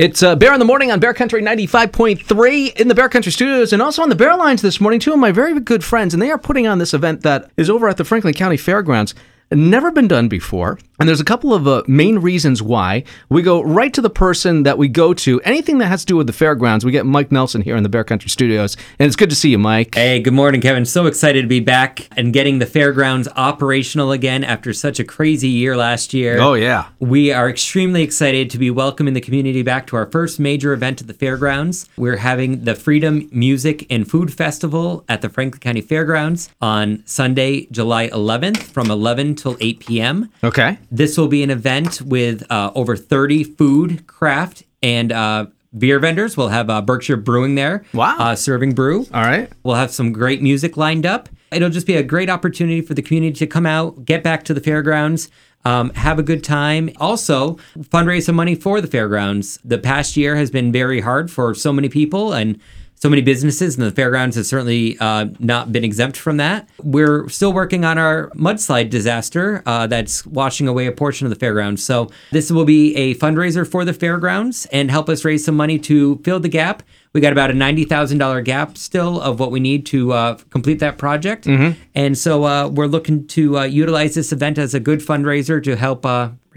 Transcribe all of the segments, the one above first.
It's uh, Bear in the Morning on Bear Country 95.3 in the Bear Country studios and also on the Bear Lines this morning. Two of my very good friends, and they are putting on this event that is over at the Franklin County Fairgrounds. Never been done before. And there's a couple of uh, main reasons why. We go right to the person that we go to. Anything that has to do with the fairgrounds, we get Mike Nelson here in the Bear Country Studios. And it's good to see you, Mike. Hey, good morning, Kevin. So excited to be back and getting the fairgrounds operational again after such a crazy year last year. Oh, yeah. We are extremely excited to be welcoming the community back to our first major event at the fairgrounds. We're having the Freedom Music and Food Festival at the Franklin County Fairgrounds on Sunday, July 11th from 11 till 8 p.m. Okay. This will be an event with uh, over 30 food, craft, and uh, beer vendors. We'll have uh, Berkshire Brewing there. Wow. Uh, serving brew. All right. We'll have some great music lined up. It'll just be a great opportunity for the community to come out, get back to the fairgrounds, um, have a good time. Also, fundraise some money for the fairgrounds. The past year has been very hard for so many people and so many businesses, and the fairgrounds has certainly uh, not been exempt from that. We're still working on our mudslide disaster uh, that's washing away a portion of the fairgrounds. So, this will be a fundraiser for the fairgrounds and help us raise some money to fill the gap. We got about a ninety thousand dollar gap still of what we need to uh, complete that project, and so uh, we're looking to uh, utilize this event as a good fundraiser to help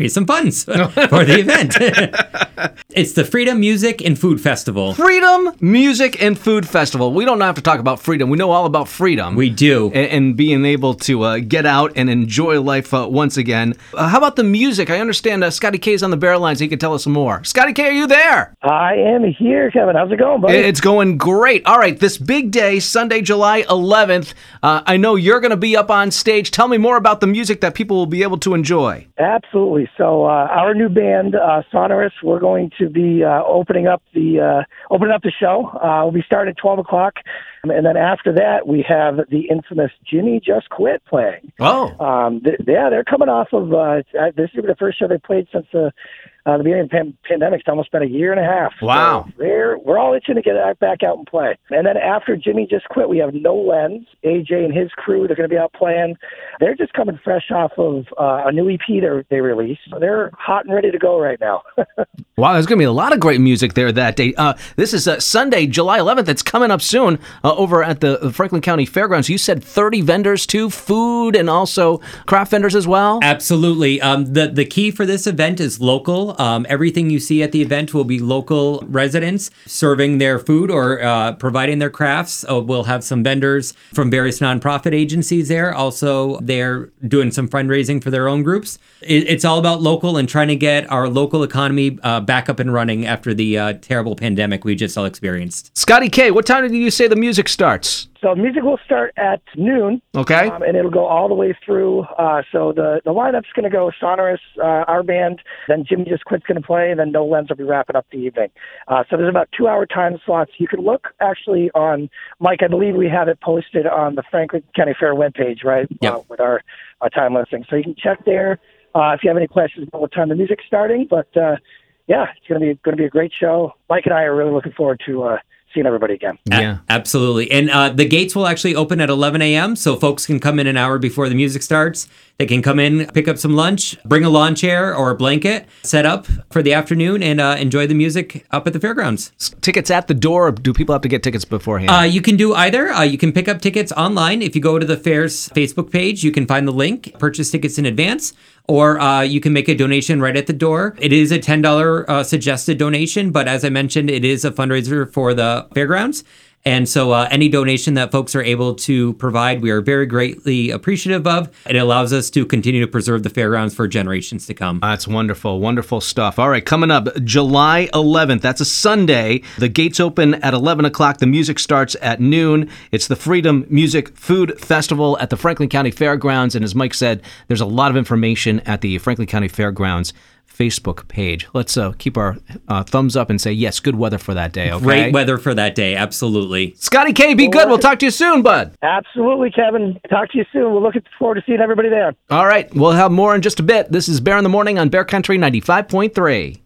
raise some funds for the event. it's the Freedom Music and Food Festival. Freedom Music and Food Festival. We don't have to talk about freedom. We know all about freedom. We do. and, and being able to uh, get out and enjoy life uh, once again. Uh, how about the music? I understand uh, Scotty K is on the Bear Lines. He can tell us some more. Scotty K, are you there? I am here, Kevin. How's it going, buddy? It's going great. All right, this big day, Sunday, July 11th. Uh, I know you're going to be up on stage. Tell me more about the music that people will be able to enjoy. Absolutely. So, uh, our new band, uh, Sonorous, we're going to be uh, opening up the uh, opening up the show. Uh, we'll be starting at twelve o'clock, and then after that, we have the infamous Jimmy Just Quit playing. Oh, Um, th- yeah, they're coming off of uh, uh, this is the first show they played since the uh, the beginning of the pan- pandemic. It's almost been a year and a half. Wow. So they're we're all itching to get back out and play. And then after Jimmy just quit, we have No Lens, AJ and his crew. They're going to be out playing. They're just coming fresh off of uh, a new EP they they released. So they're hot and ready to go right now. wow, there's going to be a lot of great music there that day. Uh, this is uh, Sunday, July 11th. It's coming up soon uh, over at the the Franklin County Fairgrounds. You said 30 vendors too, food and also craft vendors as well. Absolutely. Um, the the key for this event is local. Um, everything you see at the event will be local residents serving their food or uh, providing their crafts. Uh, we'll have some vendors from various nonprofit agencies there. Also, they're doing some fundraising for their own groups. It, it's all about local and trying to get our local economy uh, back up and running after the uh, terrible pandemic we just all experienced. Scotty K, what time did you say the music starts? So music will start at noon. Okay. Um, and it'll go all the way through. Uh, so the, the lineup's going to go Sonorous, uh, our band, then Jimmy Just Quit's going to play, and then No Lens will be wrapping up the evening. Uh, so there's about two hour time slots. You can look actually on, Mike, I believe we have it posted on the Franklin County Fair webpage, right? Yep. Uh, with our, our time listing. So you can check there uh, if you have any questions about what time the music's starting. But uh, yeah, it's going to be going to be a great show. Mike and I are really looking forward to uh, seeing everybody again. A- Yeah. absolutely. And uh, the gates will actually open at 11 a.m. So folks can come in an hour before the music starts. They can come in, pick up some lunch, bring a lawn chair or a blanket, set up for the afternoon, and uh, enjoy the music up at the fairgrounds. Tickets at the door, or do people have to get tickets beforehand? Uh, you can do either. Uh, you can pick up tickets online. If you go to the fair's Facebook page, you can find the link, purchase tickets in advance, or uh, you can make a donation right at the door. It is a $10 uh, suggested donation, but as I mentioned, it is a fundraiser for the fairgrounds. And so, uh, any donation that folks are able to provide, we are very greatly appreciative of. And it allows us to continue to preserve the fairgrounds for generations to come. That's wonderful, wonderful stuff. All right, coming up July 11th. That's a Sunday. The gates open at 11 o'clock. The music starts at noon. It's the Freedom Music Food Festival at the Franklin County Fairgrounds. And as Mike said, there's a lot of information at the Franklin County Fairgrounds Facebook page. Let's uh, keep our uh, thumbs up and say yes, good weather for that day. Okay. Great weather for that day, absolutely. Scotty K, be good. We'll talk to you soon, bud. Absolutely, Kevin. Talk to you soon. We're looking forward to seeing everybody there. All right, we'll have more in just a bit. This is Bear in the Morning on Bear Country 95.3.